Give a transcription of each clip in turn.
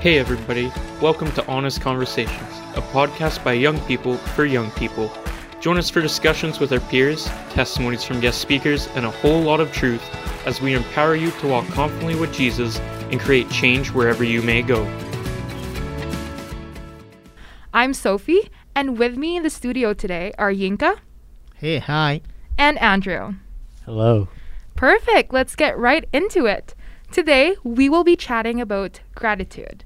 Hey, everybody. Welcome to Honest Conversations, a podcast by young people for young people. Join us for discussions with our peers, testimonies from guest speakers, and a whole lot of truth as we empower you to walk confidently with Jesus and create change wherever you may go. I'm Sophie, and with me in the studio today are Yinka Hey, hi. and Andrew. Hello. Perfect. Let's get right into it. Today, we will be chatting about gratitude.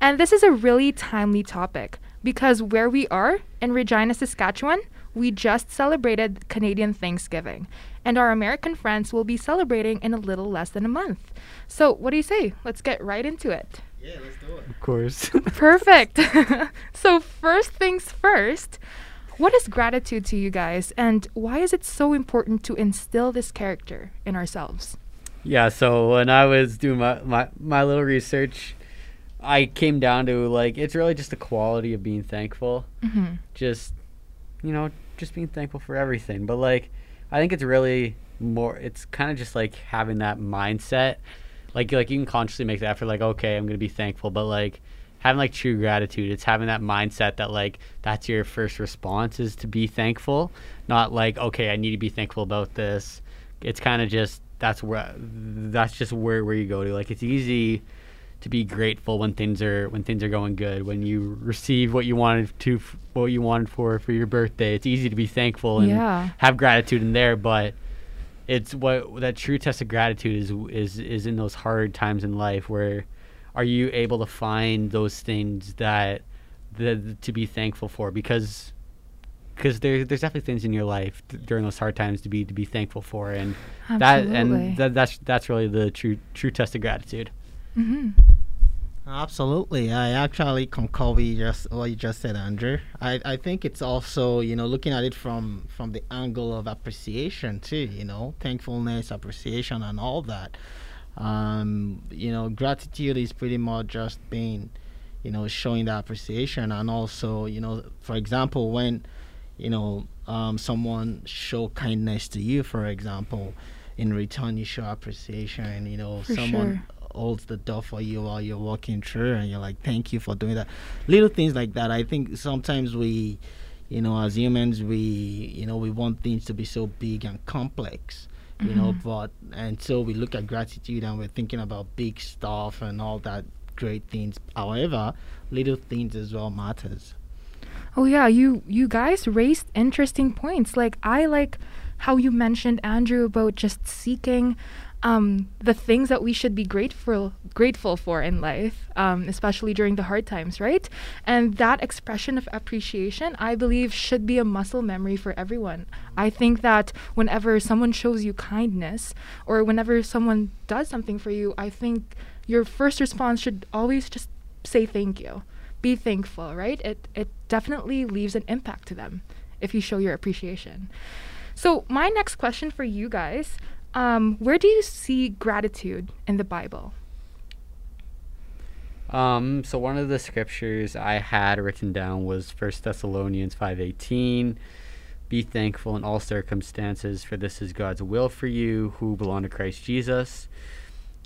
And this is a really timely topic because where we are in Regina, Saskatchewan, we just celebrated Canadian Thanksgiving, and our American friends will be celebrating in a little less than a month. So, what do you say? Let's get right into it. Yeah, let's do it. Of course. Perfect. so, first things first, what is gratitude to you guys, and why is it so important to instill this character in ourselves? yeah, so when I was doing my, my, my little research, I came down to like it's really just the quality of being thankful. Mm-hmm. Just you know, just being thankful for everything. But like I think it's really more it's kind of just like having that mindset. Like like you can consciously make the effort like okay, I'm going to be thankful, but like having like true gratitude, it's having that mindset that like that's your first response is to be thankful, not like okay, I need to be thankful about this. It's kind of just that's where that's just where where you go to. Like it's easy to be grateful when things are when things are going good when you receive what you wanted to what you wanted for for your birthday it's easy to be thankful and Yeah. have gratitude in there but it's what that true test of gratitude is is is in those hard times in life where are you able to find those things that the, to be thankful for because because there, there's definitely things in your life d- during those hard times to be to be thankful for and that and that, that's that's really the true true test of gratitude mm-hmm. Absolutely. I actually concur with just what you just said, Andrew. I, I think it's also, you know, looking at it from from the angle of appreciation too, you know, thankfulness, appreciation and all that. Um, you know, gratitude is pretty much just being, you know, showing that appreciation and also, you know, for example, when, you know, um, someone show kindness to you, for example, in return you show appreciation, you know, For someone sure. Holds the door for you while you're walking through and you're like thank you for doing that little things like that i think sometimes we you know as humans we you know we want things to be so big and complex you know Mhm. but and so we look at gratitude and we're thinking about big stuff and all that great things however little things as well matters Oh yeah, you you guys raised interesting points. Like I like how you mentioned Andrew about just seeking um, the things that we should be grateful grateful for in life, um, especially during the hard times, right? And that expression of appreciation, I believe, should be a muscle memory for everyone. I think that whenever someone shows you kindness or whenever someone does something for you, I think your first response should always just say thank you be thankful, right? It it definitely leaves an impact to them if you show your appreciation. So my next question for you guys, um, where do you see gratitude in the Bible? Um, so one of the scriptures I had written down was First Thessalonians five eighteen. Be thankful in all circumstances, for this is God's will for you who belong to Christ Jesus.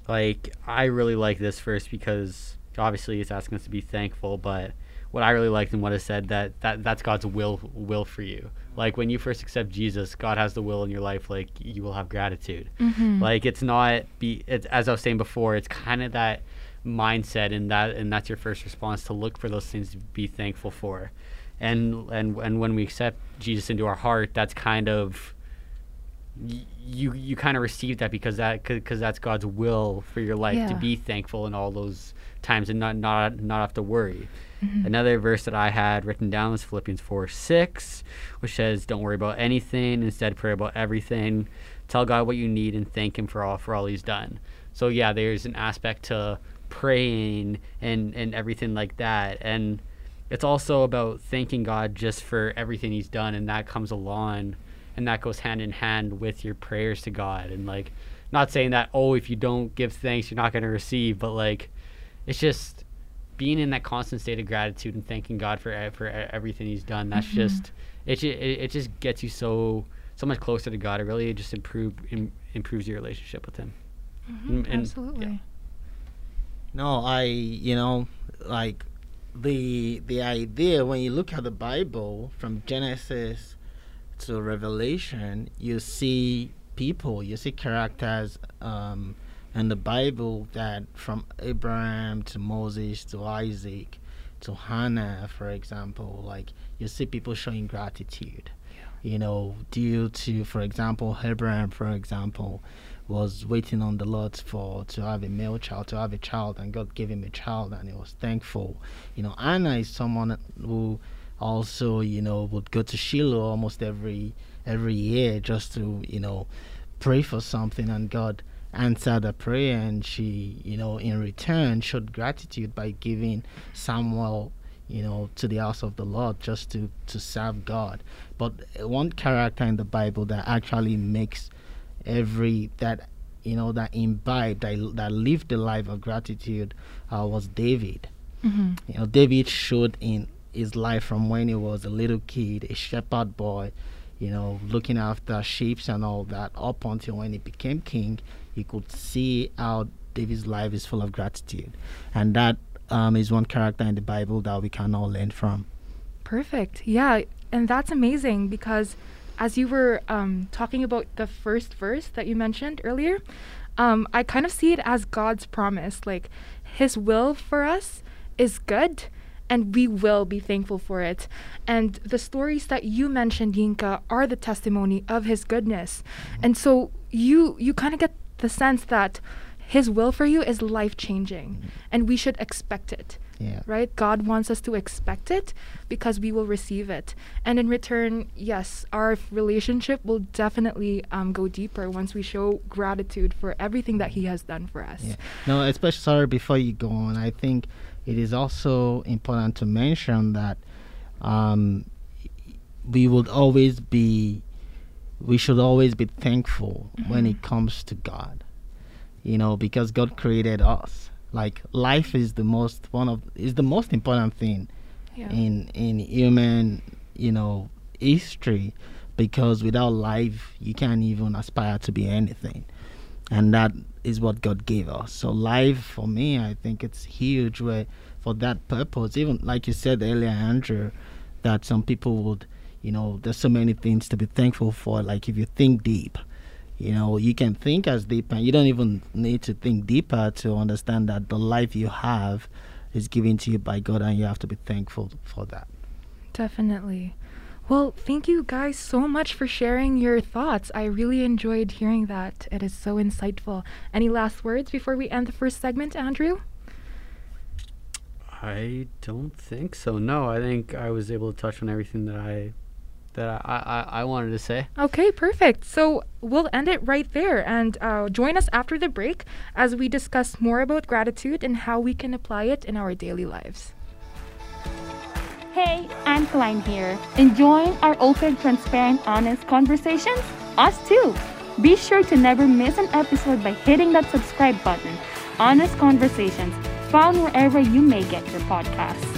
Like I really like this verse because obviously it's asking us to be thankful, but what I really liked and what it said that, that that's God's will will for you. Like when you first accept Jesus, God has the will in your life. Like you will have gratitude. Mm-hmm. Like it's not be it's as I was saying before, it's kind of that mindset and that and that's your first response to look for those things to be thankful for. And and and when we accept Jesus into our heart, that's kind of you you kind of receive that because that because that's God's will for your life to be thankful in all those times and not not not have to worry. Mhm. Another verse that I had written down was Philippians 4 6, which says, Don't worry about anything, instead, pray about everything. Tell God what you need and thank Him for all, for all He's done. So, yeah, there's an aspect to praying and, and everything like that. And it's also about thanking God just for everything He's done, and that comes along and that goes hand in hand with your prayers to God. And, like, not saying that, oh, if you don't give thanks, you're not going to receive, but, like, it's just being in that constant state of gratitude and thanking God for for everything He's done. That's Mhm. just it, ju- it. It just gets you so so much closer to God. It really just improve Im, improves your relationship with Him. Mhm, and- and- Absolutely. No, I, you know, like the the idea when you look at the Bible from Genesis to Revelation, you see people, you see characters um, in the Bible that from Abraham to Moses to Isaac to Hannah, for example, like you see people showing gratitude. You know, due to, for example, Abraham, for example, was waiting on the Lord for to have a male child, to have a child, and God gave him a child, and he was thankful. You know, Anna is someone who also, you know, would go to Shiloh almost every every year just to, you know, pray for something, and God answered the prayer, and she, you know, in return showed gratitude by giving Samuel you know, to the house of the Lord just to, to serve God. But one character in the Bible that actually makes every that you know that imbibed that, that lived the life of gratitude uh, was David. Mm-hmm. You know, David showed in his life from when he was a little kid, a shepherd boy, you know, looking after sheep and all that, up until when he became king, you could see how David's life is full of gratitude, and that um, is one character in the Bible that we can all learn from. Perfect. Yeah, and that's amazing because as you were um, talking about the first verse that you mentioned earlier, um, I kind of see it as God's promise. Like His will for us is good, and we will be thankful for it. And the stories that you mentioned, Yinka, are the testimony of His goodness. And so you you kind of get the sense that His will for you is life changing, and we should expect it Yeah. right? God wants us to expect it because we will receive it. And in return, yes, our relationship will definitely um, go deeper once we show gratitude for everything that He has done for us. Yeah. No, especially sorry before you go on. I think it is also important to mention that um, we would always be, we should always be thankful when it comes to God. You know, because God created us. Like life is the most one of is the most important thing Yeah. in in human you know history because without life you can't even aspire to be anything and that is what god gave us. So life for me i think it's huge where for that purpose. Even like you said earlier andrew that some people would you know there's so many things to be thankful for. Like if you think deep you know you can think as deep and you don't even need to think deeper to understand that the life you have is given to you by god and you have to be thankful for that. Definitely. Well, thank you guys so much for sharing your thoughts. I really enjoyed hearing that. It is so insightful. Any last words before we end the first segment, Andrew? I don't think so. No, I think I was able to touch on everything that I that I, I, I wanted to say. Okay, perfect. So we'll end it right there and uh, join us after the break as we discuss more about gratitude and how we can apply it in our daily lives. Klein here. Enjoying our open, transparent, honest conversations? Us too. Be sure to never miss an episode by hitting that subscribe button. Honest Conversations, found wherever you may get your podcasts.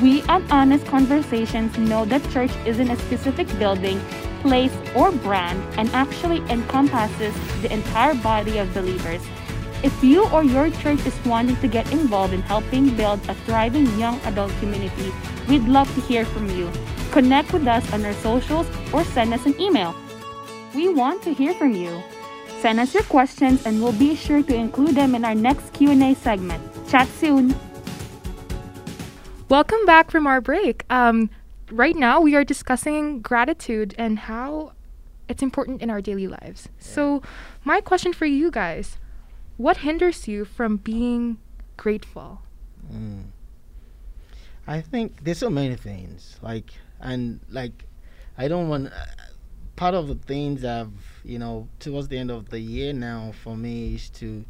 We at Honest Conversations know that church isn't a specific building, place, or brand and actually encompasses the entire body of believers. If you or your church is wanting to get involved in helping build a thriving young adult community, we'd love to hear from you. Connect with us on our socials or send us an email. We want to hear from you. Send us your questions and we'll be sure to include them in our next Q&A segment. Chat soon. Welcome back from our break. Um, right now, we are discussing gratitude and how it's important in our daily lives. So, my question for you guys what hinders you from being grateful? Mm. I think there's so many things like and like I don't want uh, part of the things I've you know towards the end of the year now for me is to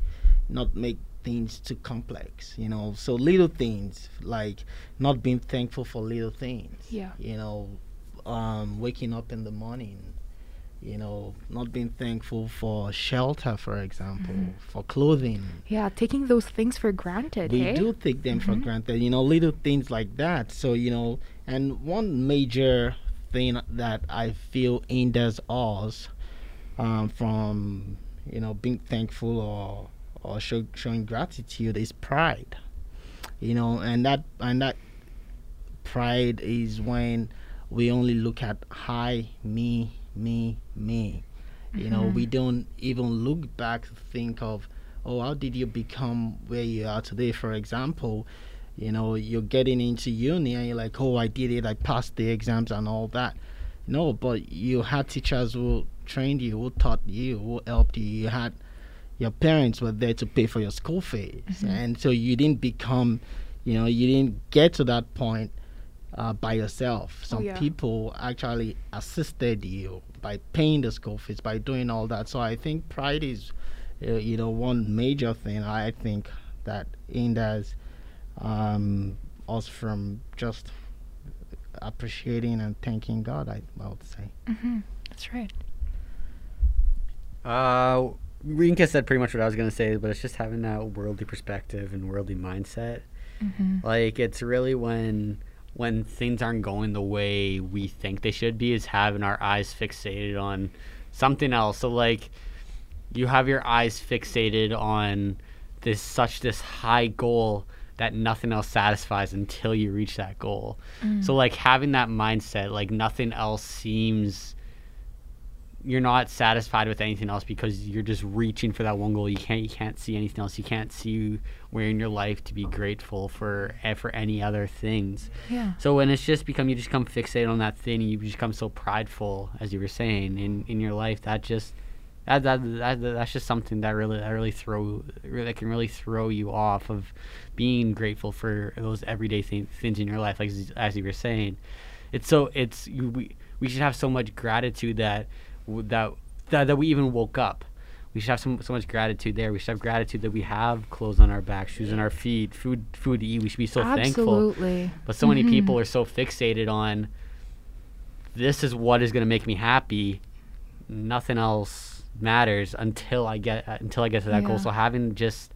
not make things too complex you know so little things like not being thankful for little things Yeah. you know um waking up in the morning you know not being thankful for shelter for example for clothing Yeah, taking those things for granted. we hey? do take them for Mhm. granted you know little things like that so you know and one major thing that i feel hinders us um, from you know being thankful or or show, showing gratitude is pride you know, and that and that pride is when we only look at hi, me, me, me. You know, we mm-hmm. don't even look back to think of, oh, how did you become where you are today? For example, you know, you're getting into uni and you're like, oh, I did it, I passed the exams and all that. No, but you had teachers who trained you, who taught you, who helped you. You had your parents were there to pay for your school fees, mm-hmm. and so you didn't become, you know, you didn't get to that point uh, by yourself. Some yeah. people actually assisted you by paying the school fees, by doing all that. So I think pride is, uh, you know, one major thing I think that hinders um, us from just appreciating and thanking God. I, I would say. Mm-hmm. That's right. Uh, Yinka said pretty much what I was gonna say, but it's just having that worldly perspective and worldly mindset. Mm-hmm. Like it's really when when things aren't going the way we think they should be, is having our eyes fixated on something else. So like you have your eyes fixated on this such this high goal that nothing else satisfies until you reach that goal. So mm. like having that mindset, like nothing else seems you're not satisfied with anything else because you're just reaching for that one goal. You can't you can't see anything else. You can't see where in your life to be grateful for eh, for any other things. Yeah. So when it's just become you just become fixated on that thing, and you become so prideful, as you were saying, in in your life, that just that, that, that that's just something that really that really throw that can really throw you off of being grateful for those everyday thing, things in your life. Like as- as you were saying, it's so it's you, we we should have so much gratitude that that that, that we even woke up. We should have so, so much gratitude there. We should have gratitude that we have clothes on our back, shoes on our feet, food food to eat. We should be so thankful. Absolutely. But so many Mhm. people are so fixated on this is what is going to make me happy. Nothing else matters until I get uh, until I get to that goal. So having just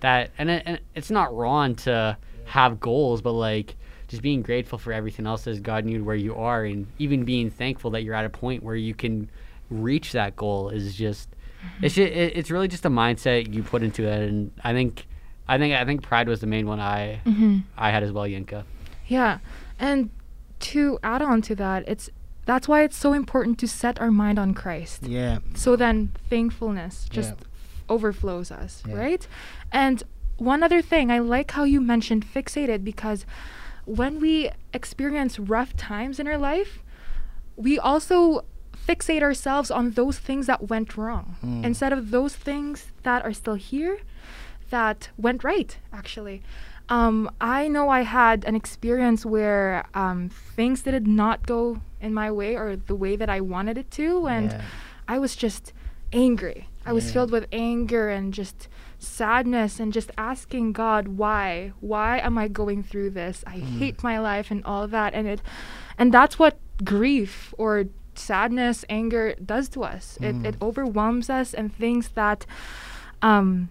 that and, it, and it's not wrong to have goals, but like just being grateful for everything else that's gotten you to where you are and even being thankful that you're at a point where you can reach that goal is just it's just, it, it's really just a mindset you put into it and I think I think I think pride was the main one I Mm-hmm. I had as well, Yinka. Yeah. And to add on to that, it's that's why it's so important to set our mind on Christ. Yeah. So then thankfulness just Yeah. overflows us, Yeah. right? And one other thing, I like how you mentioned fixated because when we experience rough times in our life, we also fixate ourselves on those things that went wrong Mm. instead of those things that are still here that went right, actually. Um, I know I had an experience where um, things did not go in my way or the way that I wanted it to, and Yeah. I was just angry. I was filled with anger and just sadness and just asking God why? Why am I going through this? I mm. hate my life and all that and it and that's what grief or sadness, anger does to us. It it mm. overwhelms us and things that um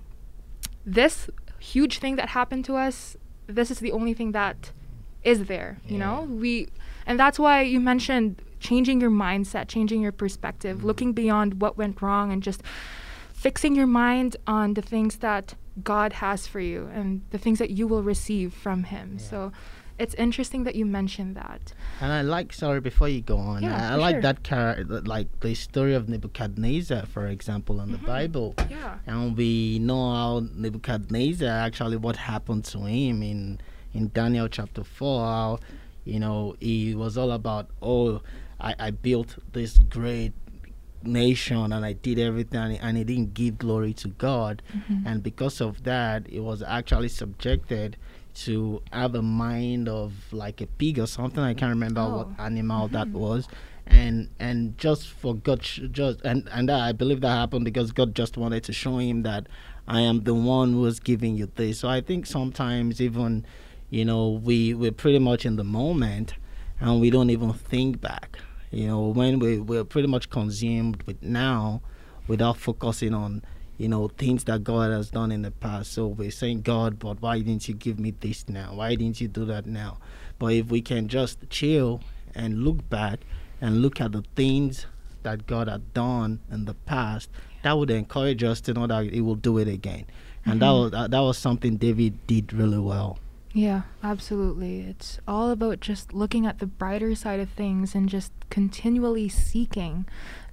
this huge thing that happened to us, this is the only thing that is there, you know? We and that's why you mentioned changing your mindset, changing your perspective, mm. looking beyond what went wrong and just fixing your mind on the things that God has for you and the things that you will receive from him. So it's interesting that you mentioned that. And I like, sorry, before you go on, Yeah, I, I like sure. that character, like the story of Nebuchadnezzar, for example, in the mm-hmm. Bible. Yeah. And we know how Nebuchadnezzar actually what happened to him in in Daniel chapter four. How you know he was all about oh I, I built this great nation and I did everything and, he didn't give glory to God mm-hmm. and because of that it was actually subjected to have a mind of like a pig or something I can't remember what Oh. animal that mm-hmm. was and and just for God sh- just and and I believe that happened because God just wanted to show him that I am the one who is giving you this. So I think sometimes even you know we we're pretty much in the moment and we don't even think back. You know when we we're pretty much consumed with now without focusing on you know things that God has done in the past. So we're saying God, but why didn't you give me this now? Why didn't you do that now? But if we can just chill and look back and look at the things that God had done in the past, that would encourage us to know that He will do it again. And that mm-hmm. was that, that was something David did really well. Yeah, absolutely. It's all about just looking at the brighter side of things and just continually seeking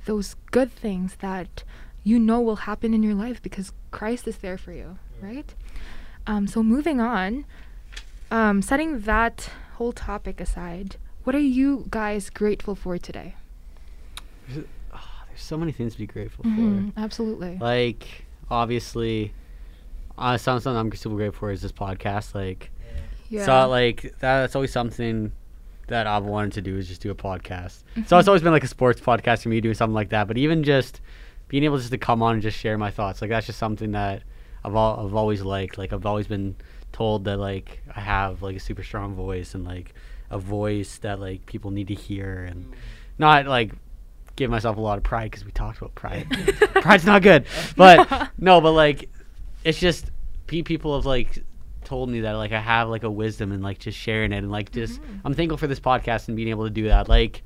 those good things that you know will happen in your life because Christ is there for you, right? Um, so moving on, um, setting that whole topic aside, what are you guys grateful for today? There's so many things to be grateful Mhm, absolutely. Like, obviously, uh, something I'm super grateful for is this podcast. Like, yeah. so like that's always something that I've wanted to do is just do a podcast. So it's mm-hmm. always been like a sports podcast for me doing something like that. But even just being able just to come on and just share my thoughts, like that's just something that I've al- I've always liked. Like I've always been told that like I have like a super strong voice and like a voice that like people need to hear and mm. not like give myself a lot of pride because we talked about pride. Pride's not good, but no, but like it's just people have like told me that like I have like a wisdom and like just sharing it and like just mm-hmm. I'm thankful for this podcast and being able to do that. Like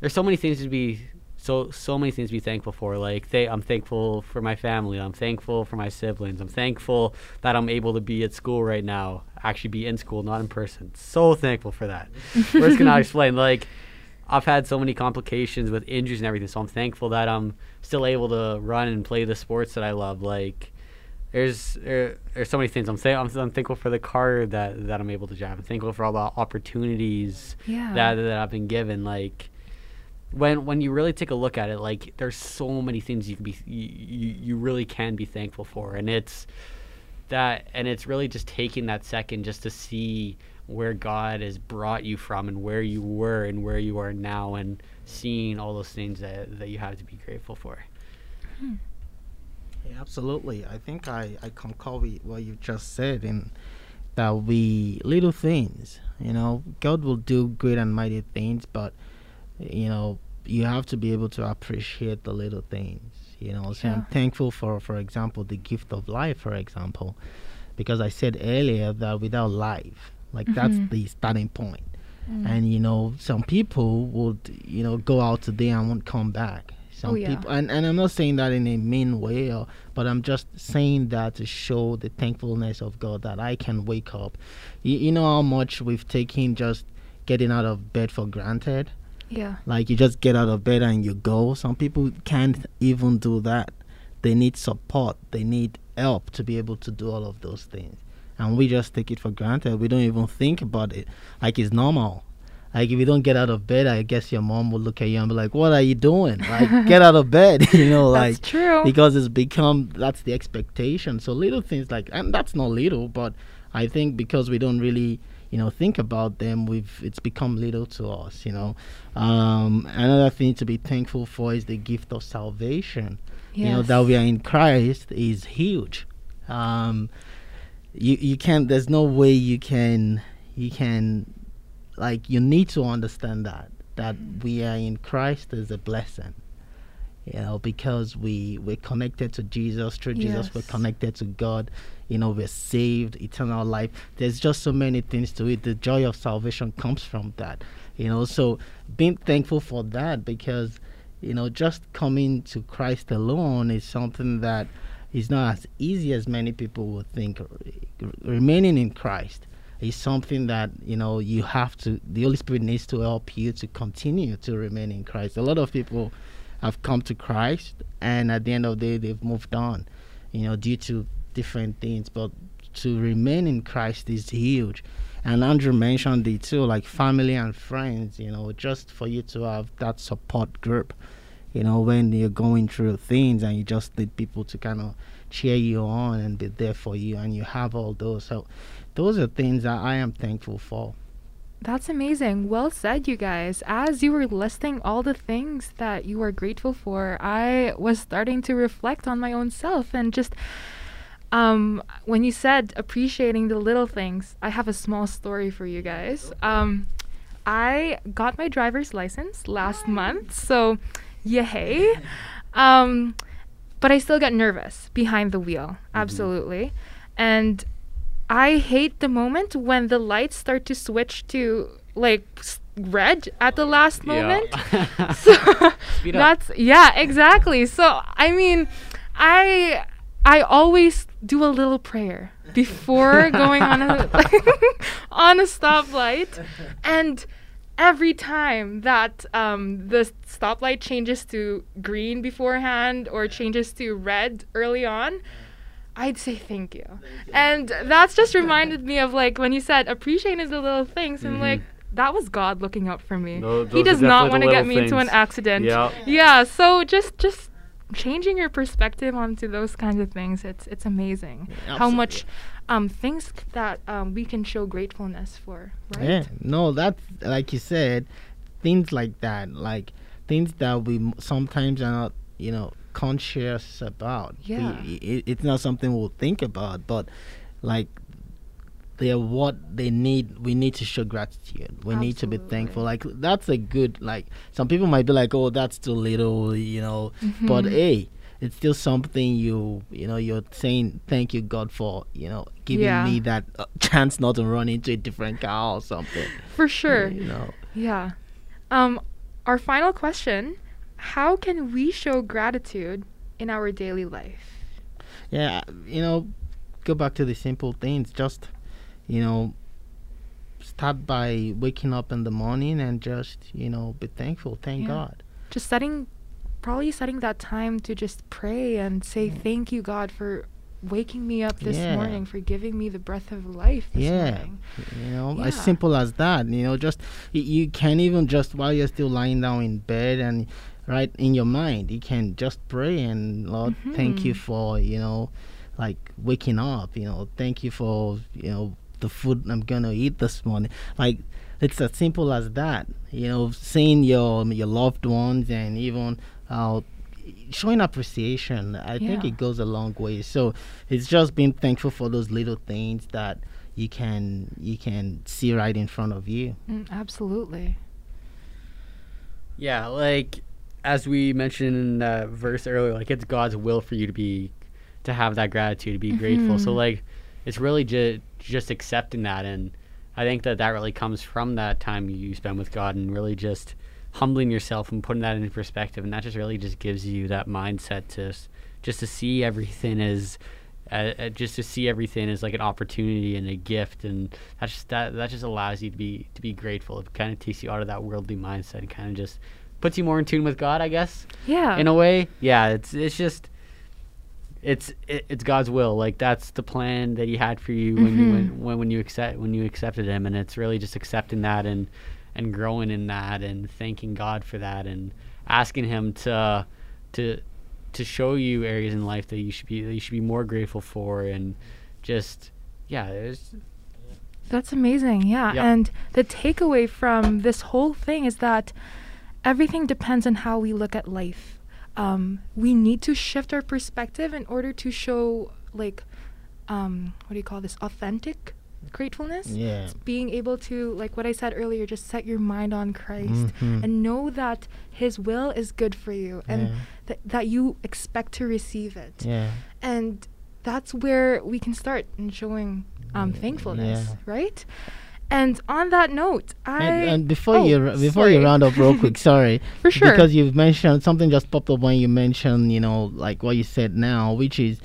there's so many things to be so so many things to be thankful for. Like they, I'm thankful for my family. I'm thankful for my siblings. I'm thankful that I'm able to be at school right now. Actually, be in school, not in person. So thankful for that. Words cannot explain. Like I've had so many complications with injuries and everything, so I'm thankful that I'm still able to run and play the sports that I love. Like there's there, there's so many things. I'm saying I'm, I'm thankful for the car that that I'm able to drive. I'm thankful for all the opportunities yeah. that that I've been given. Like when when you really take a look at it, like there's so many things you can be you, you, you really can be thankful for, and it's that and it's really just taking that second just to see where God has brought you from and where you were and where you are now and seeing all those things that, that you have to be grateful for. Hmm. Yeah, absolutely. I think I, I concur with what you just said and that we little things, you know, God will do great and mighty things, but you know, you have to be able to appreciate the little things. You know, so I'm thankful for for example the gift of life, for example. Because I said earlier that without life, like that's Mhm. the starting point. Mm. And you know, some people would, you know, go out today and won't come back. Some Oh, yeah. people, and, and I'm not saying that in a mean way, or, but I'm just saying that to show the thankfulness of God that I can wake up. You, you know how much we've taken just getting out of bed for granted. yeah. Like you just get out of bed and you go. Some people can't even do that. They need support. They need help to be able to do all of those things. And we just take it for granted. We don't even think about it like it's normal. Like if you don't get out of bed, I guess your mom will look at you and be like, "What are you doing? Like get out of bed." you know, That's like true. because it's become that's the expectation. So little things like and that's not little, but I think because we don't really you know think about them, we've it's become little to us. You know, um, another thing to be thankful for is the gift of salvation. You know that we are in Christ is huge. Um, you you can't. There's no way you can you can like you need to understand that that we are in Christ is a blessing you know because we we're connected to jesus through jesus we're connected to god you know we're saved eternal life. There's just so many things to it. The joy of salvation comes from that you know. So being thankful for that because you know just coming to christ alone is something that is not as easy as many people would think. Remaining in christ is something that you know you have to the holy spirit needs to help you to continue to remain in christ. A lot of people have come to christ and at the end of the day they've moved on you know due to different things. But to remain in christ is huge. And andrew mentioned it too like family and friends you know just for you to have that support group you know when you're going through things and you just need people to kind of cheer you on and be there for you and you have all those. So those are things that i am thankful for That's amazing. Well said, you guys. As you were listing all the things that you are grateful for, I was starting to reflect on my own self and just um when you said appreciating the little things, I have a small story for you guys. Um I got my driver's license last month, so yay. Um but I still get nervous behind the wheel. Absolutely. And I hate the moment when the lights start to switch to like red at the last moment. So Speed up. that's yeah, exactly. So I mean, I I always do a little prayer before going on a on a stoplight, and every time that um, the stoplight changes to green beforehand or changes to red early on, I'd say thank you. And that's just reminded me of like when you said appreciating is the little things and like that was God looking out for me. Tho- he does not want to get little me into an accident. Yeah. Yeah, so just just changing your perspective onto those kinds of things, it's it's amazing how much um things that um we can show gratefulness for, right? Yeah, no, that's like you said, things like that, like things that we m- sometimes are not, you know, conscious about. Yeah. i- it's not something we'll think about, but like they're what they need. We need to show gratitude. We need to be thankful. Like that's a good. Like some people might be like, "Oh, that's too little," you know, but Mhm. hey. It's still something you you know you're saying thank you God for you know giving Yeah. me that uh, chance not to run into a different car or something. For sure. You know. Yeah. Um, our final question How can we show gratitude in our daily life? Yeah, you know, go back to the simple things. Just, you know, start by waking up in the morning and just, you know, be thankful. Thank Yeah. God. Just setting, probably setting that time to just pray and say, Thank you, God, for waking me up this Yeah. morning, for giving me the breath of life this Yeah. morning. You know, as simple as that. You know, just y- you can even just while you're still lying down in bed and right in your mind, you can just pray and Lord, thank you Mhm. for you know, like waking up. You know, thank you for you know the food I'm gonna eat this morning. Like it's as simple as that. You know, seeing your your loved ones and even uh, showing appreciation. I think it goes a long way. So it's just being thankful for those little things that you can you can see right in front of you. Mm, absolutely. Yeah, like as we mentioned in that verse earlier, like it's God's will for you to be to have that gratitude, to be grateful. So Mhm. like it's really just just accepting that and I think that that really comes from that time you spend with God and really just humbling yourself and putting that into perspective and that just really just gives you that mindset to just to see everything as uh, uh, just to see everything as like an opportunity and a gift and that just that that just allows you to be to be grateful it kind of takes you out of that worldly mindset and kind of just puts you more in tune with god i guess Yeah. in a way yeah it's it's just it's it, it's god's will like that's the plan that he had for you when you when, Mhm. when when you accept when you accepted him and it's really just accepting that and and growing in that and thanking god for that and asking him to to to show you areas in life that you should be that you should be more grateful for and just yeah there's That's amazing. Yeah. Yep. And the takeaway from this whole thing is that everything depends on how we look at life. Um, we need to shift our perspective in order to show, like, um, what do you call this? Authentic gratefulness. Yeah. It's being able to, like what I said earlier, just set your mind on Christ Mhm. and know that His will is good for you and Yeah. that that you expect to receive it Yeah. and that's where we can start in showing um, thankfulness, yeah. right? And on that note, I And, and before Oh, you ra- before you round up real quick, sorry, For sure. because you've mentioned something just popped up when you mentioned you know like what you said now, which is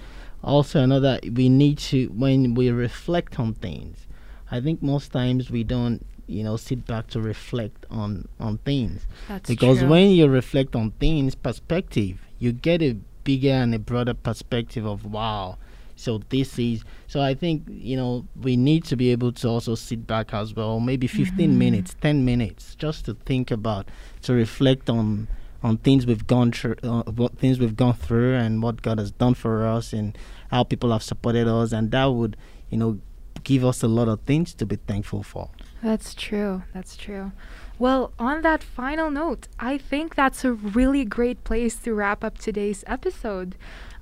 also another we need to when we reflect on things. I think most times we don't you know sit back to reflect on on things that's because true. when you reflect on things perspective you get a bigger and a broader perspective of wow so this is so i think you know we need to be able to also sit back as well maybe 15 Mhm. minutes 10 minutes just to think about to reflect on on things we've gone through uh, what things we've gone through and what god has done for us and how people have supported us and that would you know give us a lot of things to be thankful for That's true. That's true. Well, on that final note, I think that's a really great place to wrap up today's episode.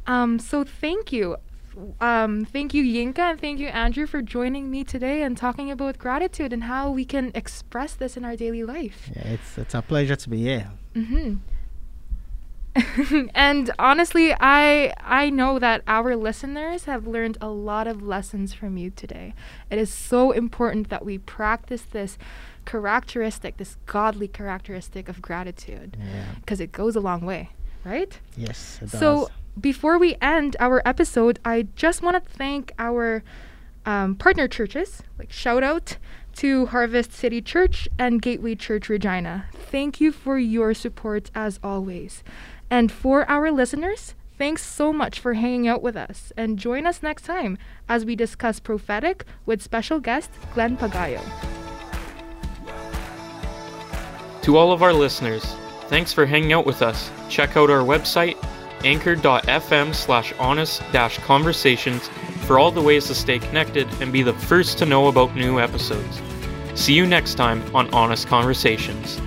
Um, so thank you. Um, thank you, Yinka, and thank you, Andrew, for joining me today and talking about gratitude and how we can express this in our daily life. yeah, it's it's a pleasure to be here hmm and honestly, I I know that our listeners have learned a lot of lessons from you today. It is so important that we practice this characteristic, this godly characteristic of gratitude, yeah because it goes a long way, right? yes it So, does. Before we end our episode, I just want to thank our um, partner churches. Like shout out to Harvest City Church and Gateway Church Regina. Thank you for your support as always. And for our listeners, thanks so much for hanging out with us. And join us next time as we discuss prophetic with special guest Glenn Pagayo. To all of our listeners, thanks for hanging out with us. Check out our website, anchor.fm slash honest dash conversations for all the ways to stay connected and be the first to know about new episodes. See you next time on Honest Conversations.